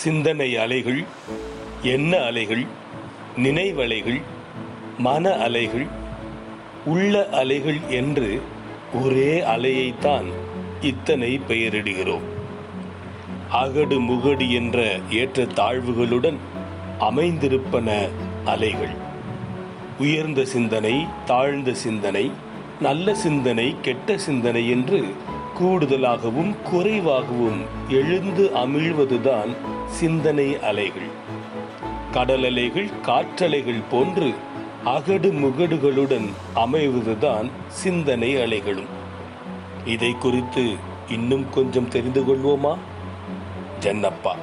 சிந்தனை அலைகள் எண்ண அலைகள் நினைவலைகள் மன அலைகள் உள்ள அலைகள் என்று ஒரே அலையைத்தான் இத்தனை பெயரிடுகிறோம். அகடு முகடு என்ற ஏற்ற தாழ்வுகளுடன் அமைந்திருப்பன அலைகள். உயர்ந்த சிந்தனை தாழ்ந்த சிந்தனை நல்ல சிந்தனை கெட்ட சிந்தனை என்று கூடுதலாகவும் குறைவாகவும் எழுந்து அமிழ்வதுதான் சிந்தனை அலைகள். கடல் அலைகள் காற்றலைகள் போன்று அகடு முகடுகளுடன் அமைவதுதான் சிந்தனை அலைகளும். இதை குறித்து இன்னும் கொஞ்சம் தெரிந்து கொள்வோமா? ஜன்னப்பா.